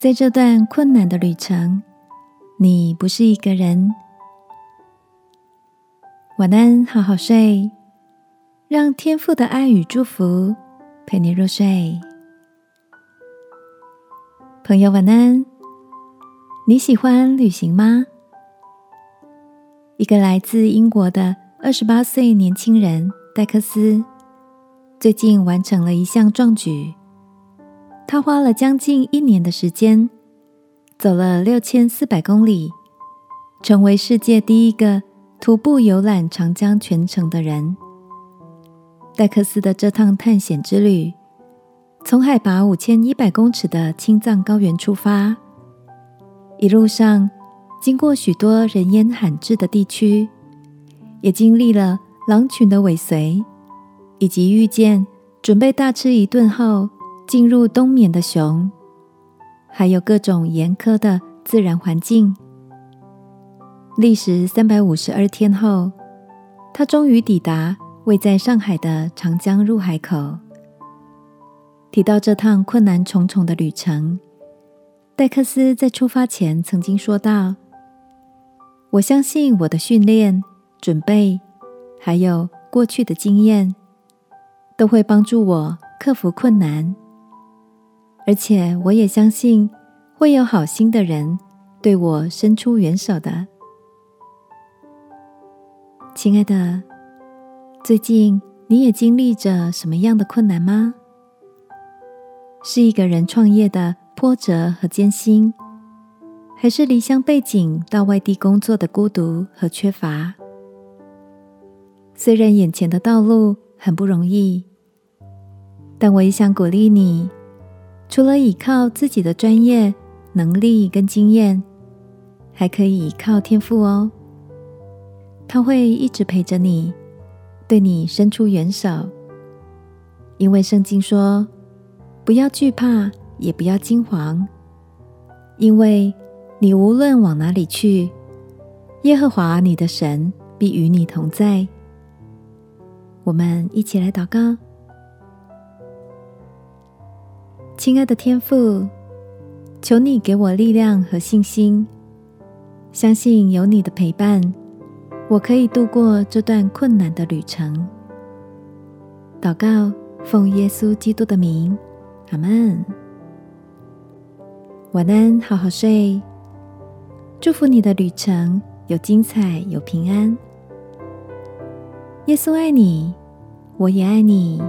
在这段困难的旅程，你不是一个人。晚安，好好睡，让天父的爱与祝福陪你入睡。朋友，晚安。你喜欢旅行吗？一个来自英国的二十八岁年轻人戴克斯，最近完成了一项壮举。他花了将近一年的时间，走了六千四百公里，成为世界第一个徒步游览长江全程的人。戴克斯的这趟探险之旅，从海拔五千一百公尺的青藏高原出发，一路上经过许多人烟罕至的地区，也经历了狼群的尾随，以及遇见准备大吃一顿后。进入冬眠的熊，还有各种严苛的自然环境。历时三百五十二天后，他终于抵达位在上海的长江入海口。提到这趟困难重重的旅程，戴克斯在出发前曾经说道：“我相信我的训练、准备，还有过去的经验，都会帮助我克服困难。”而且我也相信会有好心的人对我伸出援手的，亲爱的，最近你也经历着什么样的困难吗？是一个人创业的波折和艰辛，还是离乡背井到外地工作的孤独和缺乏？虽然眼前的道路很不容易，但我也想鼓励你。除了依靠自己的专业能力跟经验，还可以依靠天赋哦。他会一直陪着你，对你伸出援手。因为圣经说：“不要惧怕，也不要惊惶，因为你无论往哪里去，耶和华你的神必与你同在。”我们一起来祷告。亲爱的天父，求你给我力量和信心，相信有你的陪伴，我可以度过这段困难的旅程。祷告，奉耶稣基督的名，阿门。晚安，好好睡。祝福你的旅程有精彩，有平安。耶稣爱你，我也爱你。